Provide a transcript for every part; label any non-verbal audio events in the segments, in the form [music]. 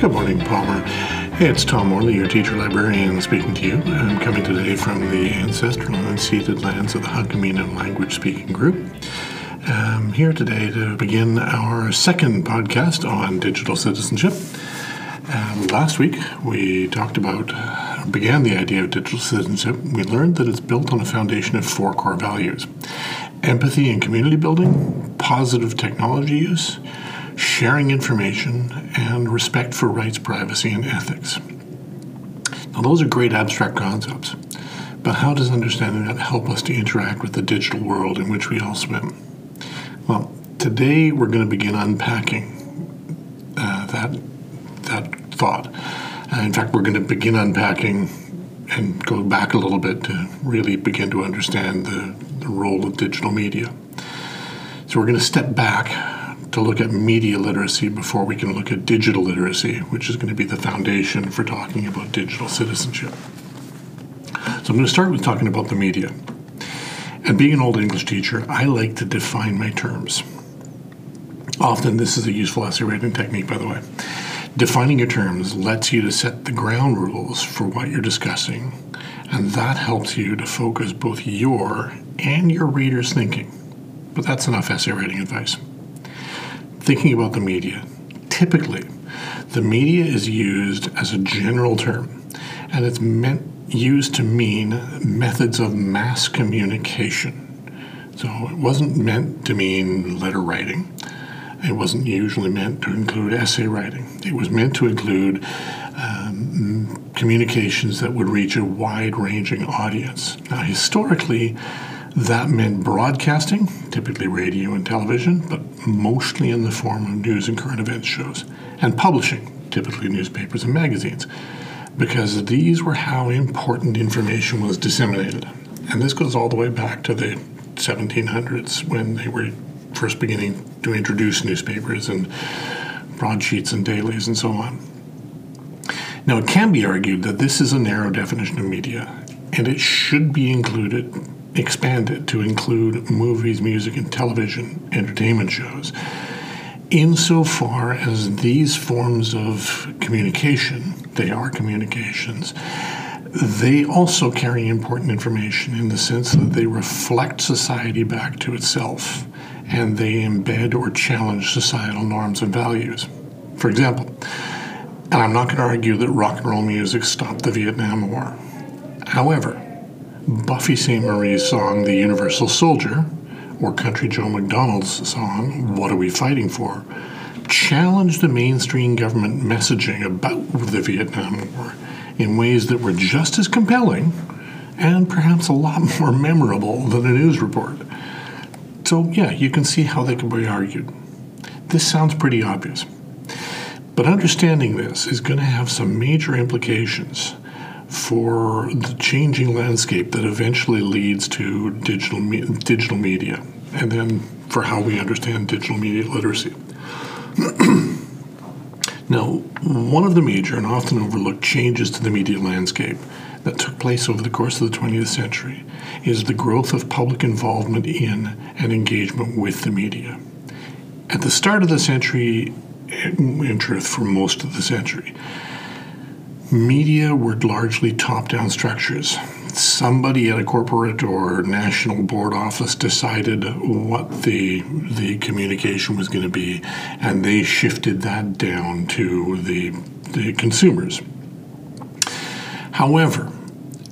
Good morning, Palmer. Hey, it's Tom Morley, your teacher librarian, speaking to you. I'm coming today from the ancestral and unceded lands of the Hunkaminam language speaking group. I'm here today to begin our second podcast on digital citizenship. Um, last week, we talked about, began the idea of digital citizenship. We learned that it's built on a foundation of four core values empathy and community building, positive technology use, sharing information, and respect for rights, privacy, and ethics. Now, those are great abstract concepts, but how does understanding that help us to interact with the digital world in which we all swim? Well, today we're going to begin unpacking uh, that that thought. Uh, in fact, we're going to begin unpacking and go back a little bit to really begin to understand the, the role of digital media. So we're going to step back to look at media literacy before we can look at digital literacy, which is going to be the foundation for talking about digital citizenship. So I'm going to start with talking about the media. And being an old English teacher, I like to define my terms. Often, this is a useful essay writing technique, by the way. Defining your terms lets you to set the ground rules for what you're discussing, and that helps you to focus both your and your reader's thinking. But that's enough essay writing advice thinking about the media, typically the media is used as a general term and it's meant used to mean methods of mass communication. So it wasn't meant to mean letter writing. It wasn't usually meant to include essay writing. It was meant to include um, communications that would reach a wide ranging audience. Now, historically, that meant broadcasting, typically radio and television, but mostly in the form of news and current events shows, and publishing, typically newspapers and magazines, because these were how important information was disseminated. And this goes all the way back to the 1700s when they were first beginning to introduce newspapers and broadsheets and dailies and so on. Now, it can be argued that this is a narrow definition of media, and it should be included expanded to include movies, music, and television entertainment shows. Insofar as these forms of communication, they are communications, they also carry important information in the sense that they reflect society back to itself and they embed or challenge societal norms and values. For example, and I'm not going to argue that rock and roll music stopped the Vietnam War. However, Buffy Sainte-Marie's song, The Universal Soldier, or Country Joe McDonald's song, What Are We Fighting For, challenged the mainstream government messaging about the Vietnam War in ways that were just as compelling and perhaps a lot [laughs] more memorable than a news report. So, yeah, you can see how they can be argued. This sounds pretty obvious. But understanding this is going to have some major implications for the changing landscape that eventually leads to digital me- digital media, and then for how we understand digital media literacy. [clears throat] now, one of the major and often overlooked changes to the media landscape that took place over the course of the 20th century is the growth of public involvement in and engagement with the media. At the start of the century, in truth, for most of the century, media were largely top down structures. Somebody at a corporate or national board office decided what the, the communication was going to be, and they shifted that down to the, the consumers. However,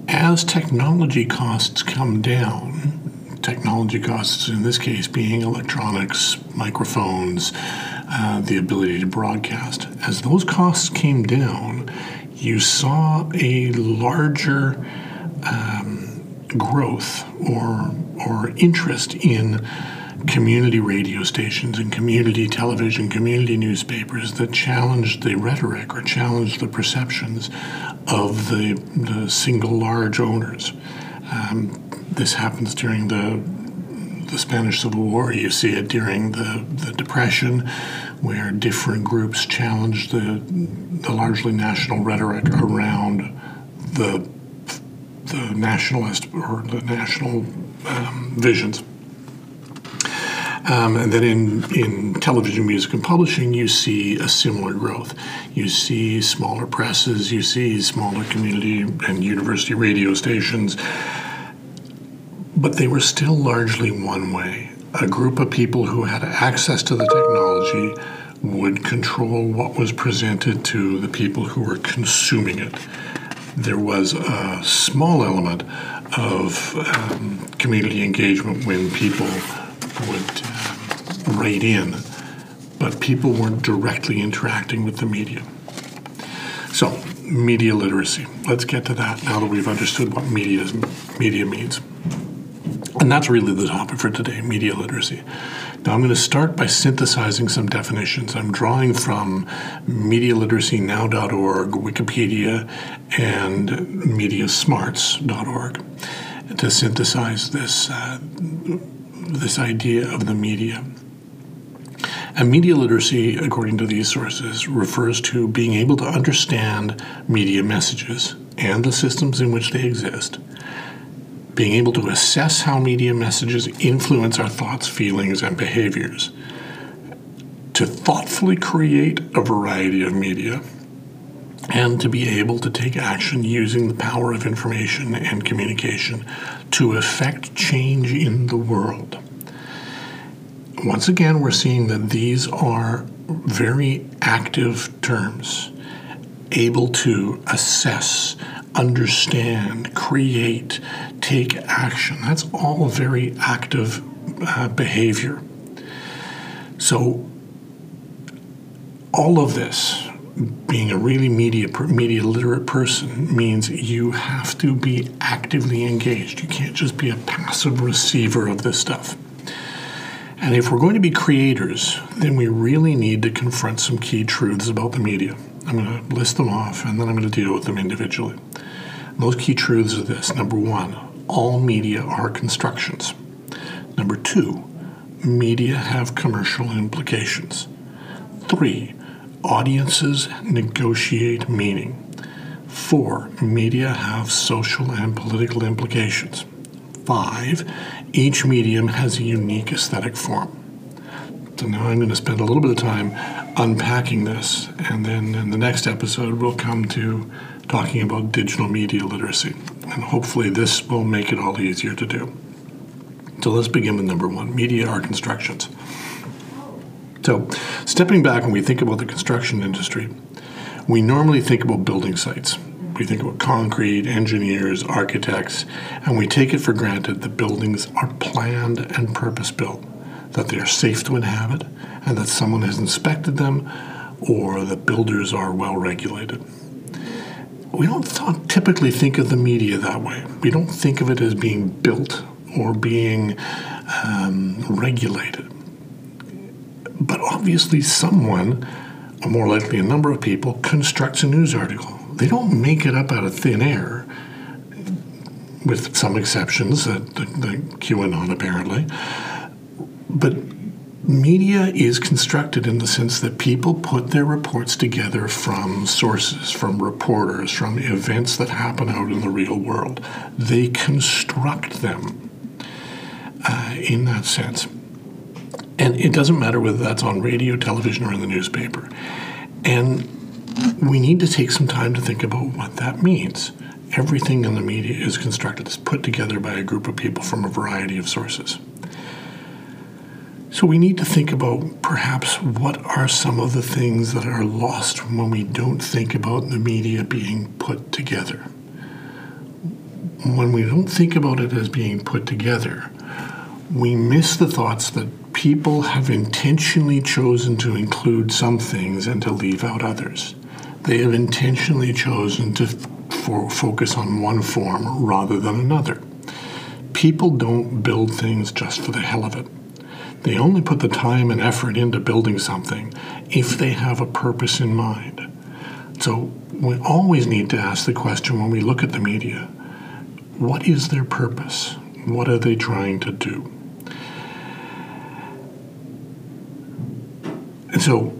as technology costs come down, technology costs in this case being electronics, microphones, uh, the ability to broadcast, as those costs came down, you saw a larger um, growth or, or interest in community radio stations and community television, community newspapers that challenged the rhetoric or challenged the perceptions of the, the single large owners. Um, this happens during the the Spanish Civil War. You see it during the, the Depression, where different groups challenged the, the largely national rhetoric around the, the nationalist or the national um, visions. Um, and then in, in television, music, and publishing, you see a similar growth. You see smaller presses, you see smaller community and university radio stations, but they were still largely one way. A group of people who had access to the technology would control what was presented to the people who were consuming it. There was a small element of um, community engagement when people would uh, write in, but people weren't directly interacting with the media. So, media literacy. Let's get to that now that we've understood what media, is, media means. And that's really the topic for today media literacy. Now, I'm going to start by synthesizing some definitions. I'm drawing from MediaLiteracyNow.org, Wikipedia, and MediaSmarts.org to synthesize this, uh, this idea of the media. And media literacy, according to these sources, refers to being able to understand media messages and the systems in which they exist being able to assess how media messages influence our thoughts, feelings, and behaviors, to thoughtfully create a variety of media, and to be able to take action using the power of information and communication to effect change in the world. Once again, we're seeing that these are very active terms, able to assess understand, create, take action. That's all very active uh, behavior. So, all of this, being a really media media literate person, means you have to be actively engaged. You can't just be a passive receiver of this stuff. And if we're going to be creators, then we really need to confront some key truths about the media. I'm going to list them off and then I'm going to deal with them individually. Those key truths are this number one, all media are constructions. Number two, media have commercial implications. Three, audiences negotiate meaning. Four, media have social and political implications. Five, each medium has a unique aesthetic form. So now I'm going to spend a little bit of time unpacking this, and then in the next episode, we'll come to talking about digital media literacy. And hopefully, this will make it all easier to do. So let's begin with number one media are constructions. So, stepping back when we think about the construction industry, we normally think about building sites. We think about concrete, engineers, architects, and we take it for granted that buildings are planned and purpose built that they are safe to inhabit, and that someone has inspected them, or that builders are well regulated. We don't th- typically think of the media that way. We don't think of it as being built or being um, regulated. But obviously, someone, or more likely a number of people, constructs a news article. They don't make it up out of thin air, with some exceptions, the, the, the QAnon apparently. But media is constructed in the sense that people put their reports together from sources, from reporters, from events that happen out in the real world. They construct them uh, in that sense. And it doesn't matter whether that's on radio, television, or in the newspaper. And we need to take some time to think about what that means. Everything in the media is constructed, is put together by a group of people from a variety of sources. So we need to think about perhaps what are some of the things that are lost when we don't think about the media being put together. When we don't think about it as being put together, we miss the thoughts that people have intentionally chosen to include some things and to leave out others. They have intentionally chosen to f- focus on one form rather than another. People don't build things just for the hell of it. They only put the time and effort into building something if they have a purpose in mind. So we always need to ask the question when we look at the media what is their purpose? What are they trying to do? And so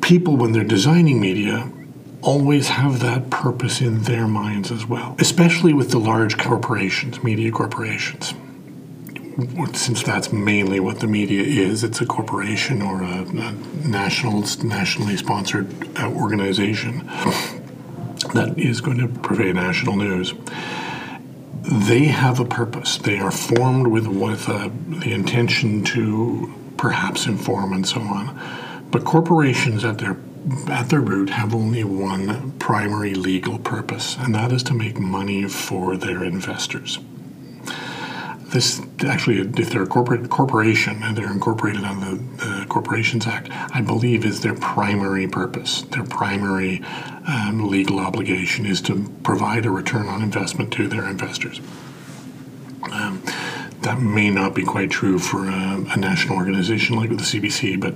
people, when they're designing media, always have that purpose in their minds as well, especially with the large corporations, media corporations since that's mainly what the media is, it's a corporation or a, a national, nationally sponsored uh, organization that is going to purvey national news. They have a purpose. They are formed with, with uh, the intention to perhaps inform and so on. But corporations at their at their root have only one primary legal purpose, and that is to make money for their investors. This actually, if they're a corporate corporation and they're incorporated on the, the Corporations Act, I believe is their primary purpose. Their primary um, legal obligation is to provide a return on investment to their investors. Um, that may not be quite true for a, a, national organization like the CBC, but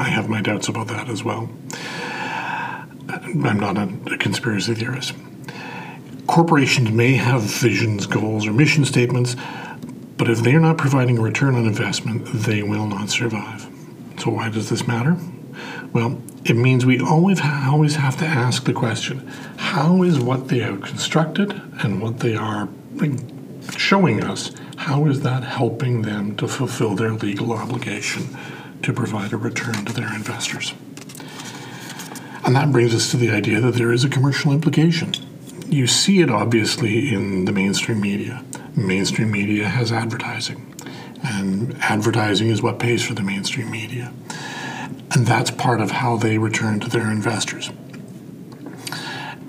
I have my doubts about that as well. I'm not a, a conspiracy theorist. Corporations may have visions, goals, or mission statements, but if they're not providing a return on investment, they will not survive. So, why does this matter? Well, it means we always always have to ask the question: How is what they have constructed and what they are showing us? How is that helping them to fulfill their legal obligation to provide a return to their investors? And that brings us to the idea that there is a commercial implication. You see it obviously in the mainstream media. Mainstream media has advertising, and advertising is what pays for the mainstream media. And that's part of how they return to their investors.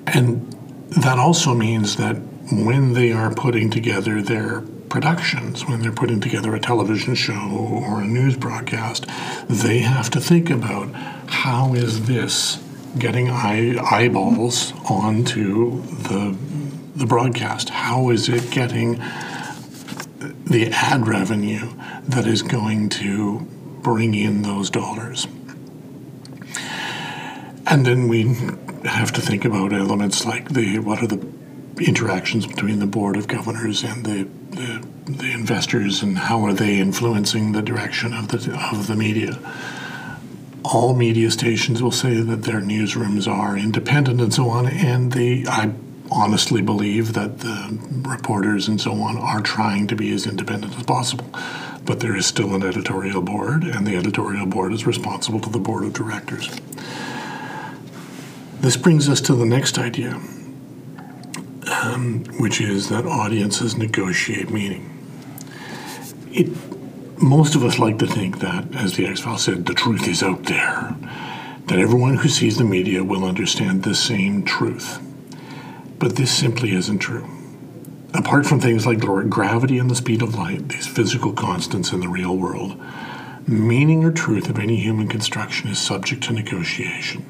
And that also means that when they are putting together their productions, when they're putting together a television show or a news broadcast, they have to think about how is this getting eye, eyeballs onto the the broadcast? How is it getting the ad revenue that is going to bring in those dollars? And then we have to think about elements like the what are the interactions between the board of governors and the, the, the investors and how are they influencing the direction of the of the media all media stations will say that their newsrooms are independent and so on, and they, I honestly believe that the reporters and so on are trying to be as independent as possible. But there is still an editorial board, and the editorial board is responsible to the board of directors. This brings us to the next idea, um, which is that audiences negotiate meaning. It most of us like to think that, as the X Files said, the truth is out there, that everyone who sees the media will understand the same truth. But this simply isn't true. Apart from things like gravity and the speed of light, these physical constants in the real world, meaning or truth of any human construction is subject to negotiation.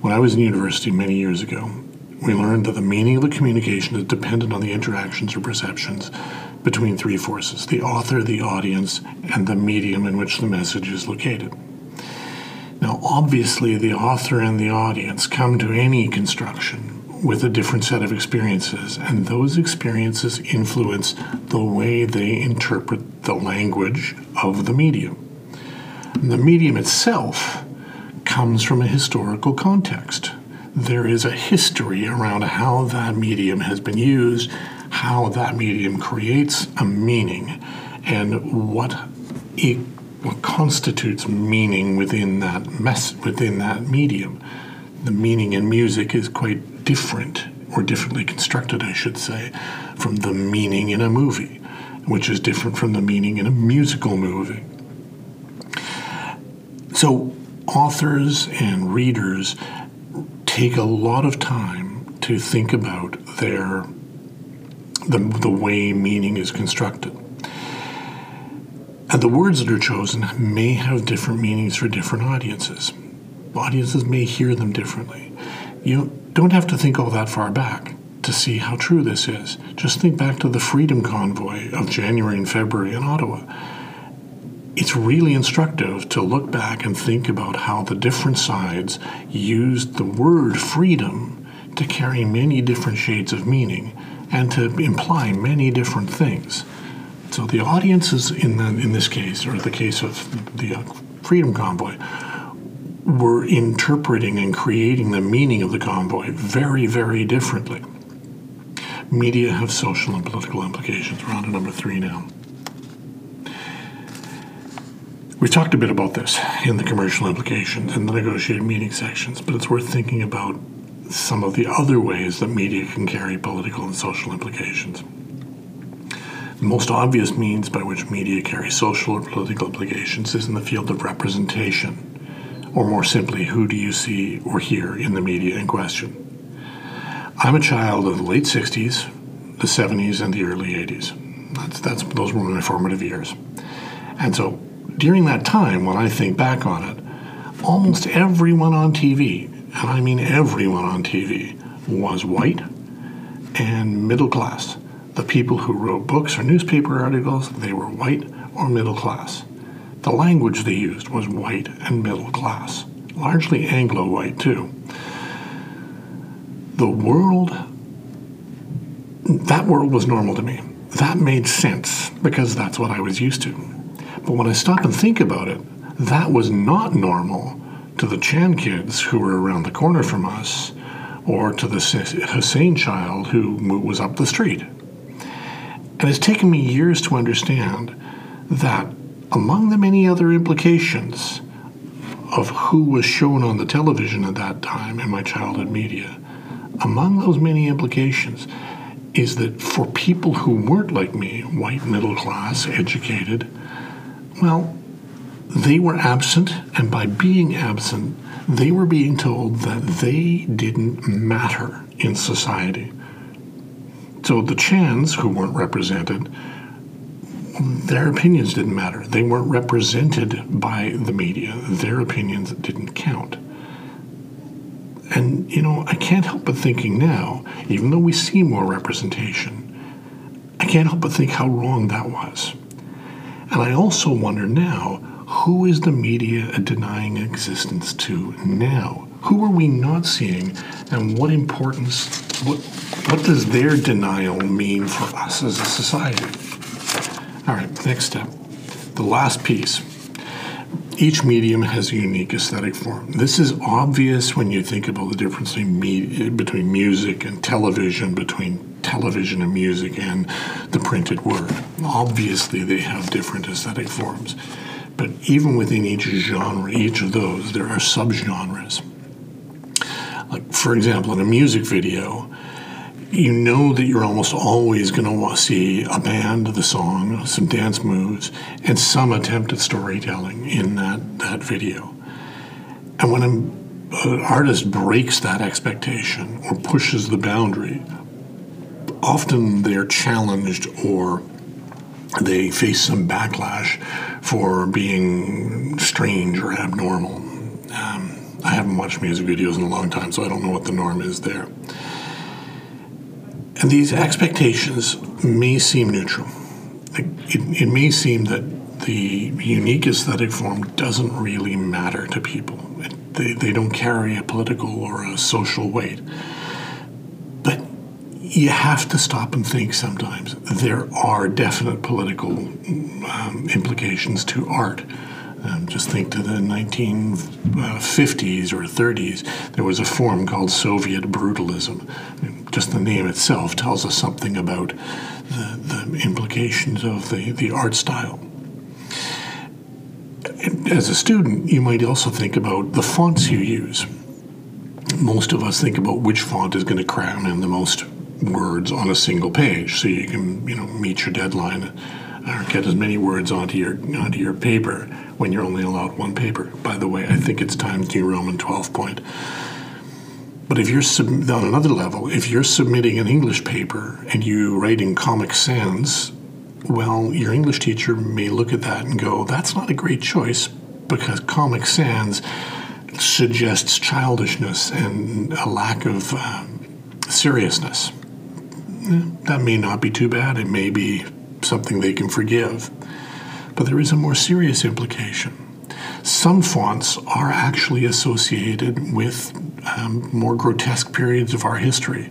When I was in university many years ago, we learned that the meaning of a communication is dependent on the interactions or perceptions between three forces the author, the audience, and the medium in which the message is located. Now, obviously, the author and the audience come to any construction with a different set of experiences, and those experiences influence the way they interpret the language of the medium. And the medium itself comes from a historical context. There is a history around how that medium has been used how that medium creates a meaning and what it, what constitutes meaning within that mess within that medium. The meaning in music is quite different or differently constructed, I should say, from the meaning in a movie, which is different from the meaning in a musical movie. So authors and readers take a lot of time to think about their the, the way meaning is constructed. And the words that are chosen may have different meanings for different audiences. Audiences may hear them differently. You don't have to think all that far back to see how true this is. Just think back to the Freedom Convoy of January and February in Ottawa. It's really instructive to look back and think about how the different sides used the word freedom to carry many different shades of meaning and to imply many different things. So the audiences in the, in this case, or the case of the uh, Freedom Convoy, were interpreting and creating the meaning of the convoy very, very differently. Media have social and political implications. We're on to number three now. We've talked a bit about this in the commercial implications and the negotiated meeting sections, but it's worth thinking about some of the other ways that media can carry political and social implications. The most obvious means by which media carries social or political implications is in the field of representation, or more simply, who do you see or hear in the media in question. I'm a child of the late 60s, the 70s, and the early 80s. That's, that's, those were my formative years. And so during that time, when I think back on it, almost everyone on TV, and I mean everyone on TV, was white and middle class. The people who wrote books or newspaper articles, they were white or middle class. The language they used was white and middle class, largely Anglo white too. The world, that world was normal to me. That made sense because that's what I was used to. But when I stop and think about it, that was not normal to the Chan kids who were around the corner from us or to the Hussein child who was up the street. And it's taken me years to understand that among the many other implications of who was shown on the television at that time in my childhood media, among those many implications is that for people who weren't like me, white, middle class, educated, well, they were absent, and by being absent, they were being told that they didn't matter in society. So the Chans, who weren't represented, their opinions didn't matter. They weren't represented by the media. Their opinions didn't count. And, you know, I can't help but thinking now, even though we see more representation, I can't help but think how wrong that was. And I also wonder now, who is the media denying existence to now? Who are we not seeing, and what importance, what, what does their denial mean for us as a society? All right, next step. The last piece. Each medium has a unique aesthetic form. This is obvious when you think about the difference between music and television, between television and music, and the printed word. Obviously, they have different aesthetic forms. But even within each genre, each of those, there are subgenres. Like, for example, in a music video, you know that you're almost always going to see a band, the song, some dance moves, and some attempt at storytelling in that, that video. And when an artist breaks that expectation or pushes the boundary, often they're challenged or they face some backlash for being strange or abnormal. Um, I haven't watched music videos in a long time, so I don't know what the norm is there. And these expectations may seem neutral. It, it may seem that the unique aesthetic form doesn't really matter to people. It, they, they don't carry a political or a social weight. But you have to stop and think sometimes. There are definite political um, implications to art. Um, just think to the 1950s or 30s, there was a form called Soviet brutalism. Just the name itself tells us something about the, the implications of the, the art style. As a student, you might also think about the fonts you use. Most of us think about which font is going to cram in the most words on a single page, so you can, you know, meet your deadline or get as many words onto your onto your paper when you're only allowed one paper. By the way, I think it's Times New Roman 12 point. But if you're sub- on another level, if you're submitting an English paper and you write in Comic Sans, well, your English teacher may look at that and go, "That's not a great choice," because Comic Sans suggests childishness and a lack of um, seriousness. That may not be too bad. It may be something they can forgive. But there is a more serious implication. Some fonts are actually associated with um, more grotesque periods of our history.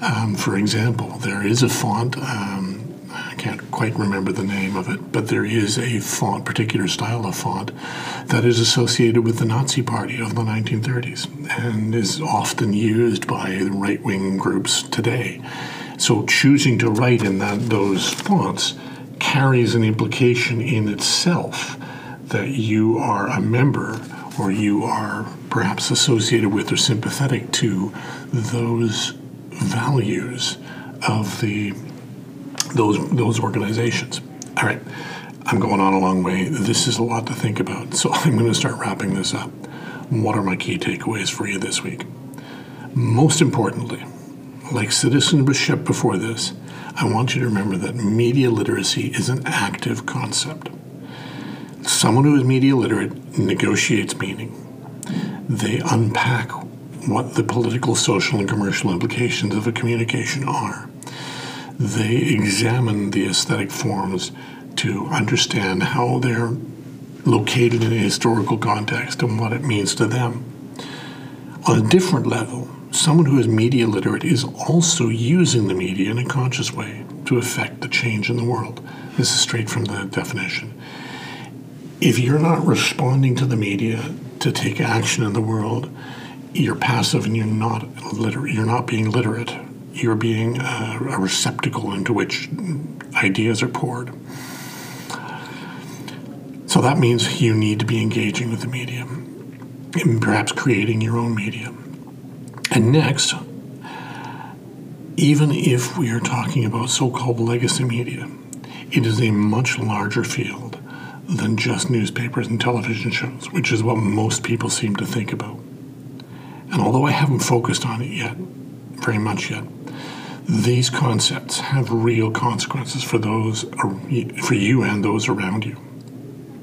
Um, for example, there is a font, um, I can't quite remember the name of it, but there is a font, particular style of font, that is associated with the Nazi Party of the 1930s and is often used by right wing groups today. So choosing to write in that those fonts carries an implication in itself that you are a member or you are perhaps associated with or sympathetic to those values of the those those organizations. All right, I'm going on a long way. This is a lot to think about, so [laughs] I'm going to start wrapping this up. What are my key takeaways for you this week? Most importantly, like citizenship before this, I want you to remember that media literacy is an active concept. Someone who is media literate negotiates meaning. They unpack what the political, social, and commercial implications of a communication are. They examine the aesthetic forms to understand how they're located in a historical context and what it means to them. On a different level, someone who is media literate is also using the media in a conscious way to affect the change in the world. This is straight from the definition. If you're not responding to the media to take action in the world, you're passive and you're not. You're not being literate. You're being a, a receptacle into which ideas are poured. So that means you need to be engaging with the media and perhaps creating your own media. And next, even if we are talking about so called legacy media, it is a much larger field than just newspapers and television shows, which is what most people seem to think about. And although I haven't focused on it yet, very much yet, these concepts have real consequences for those for you and those around you.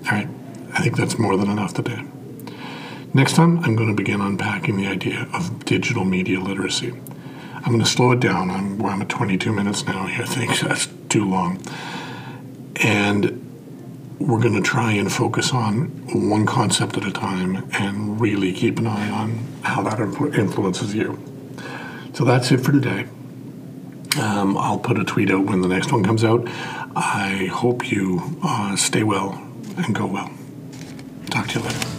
All right, I think that's more than enough today. Next time, I'm going to begin unpacking the idea of digital media literacy. I'm going to slow it down. I'm, well, I'm at 22 minutes now. I [laughs] think that's too long. And we're going to try and focus on one concept at a time and really keep an eye on how that influences you. So that's it for today. Um, I'll put a tweet out when the next one comes out. I hope you uh, stay well and go well. Talk to you later.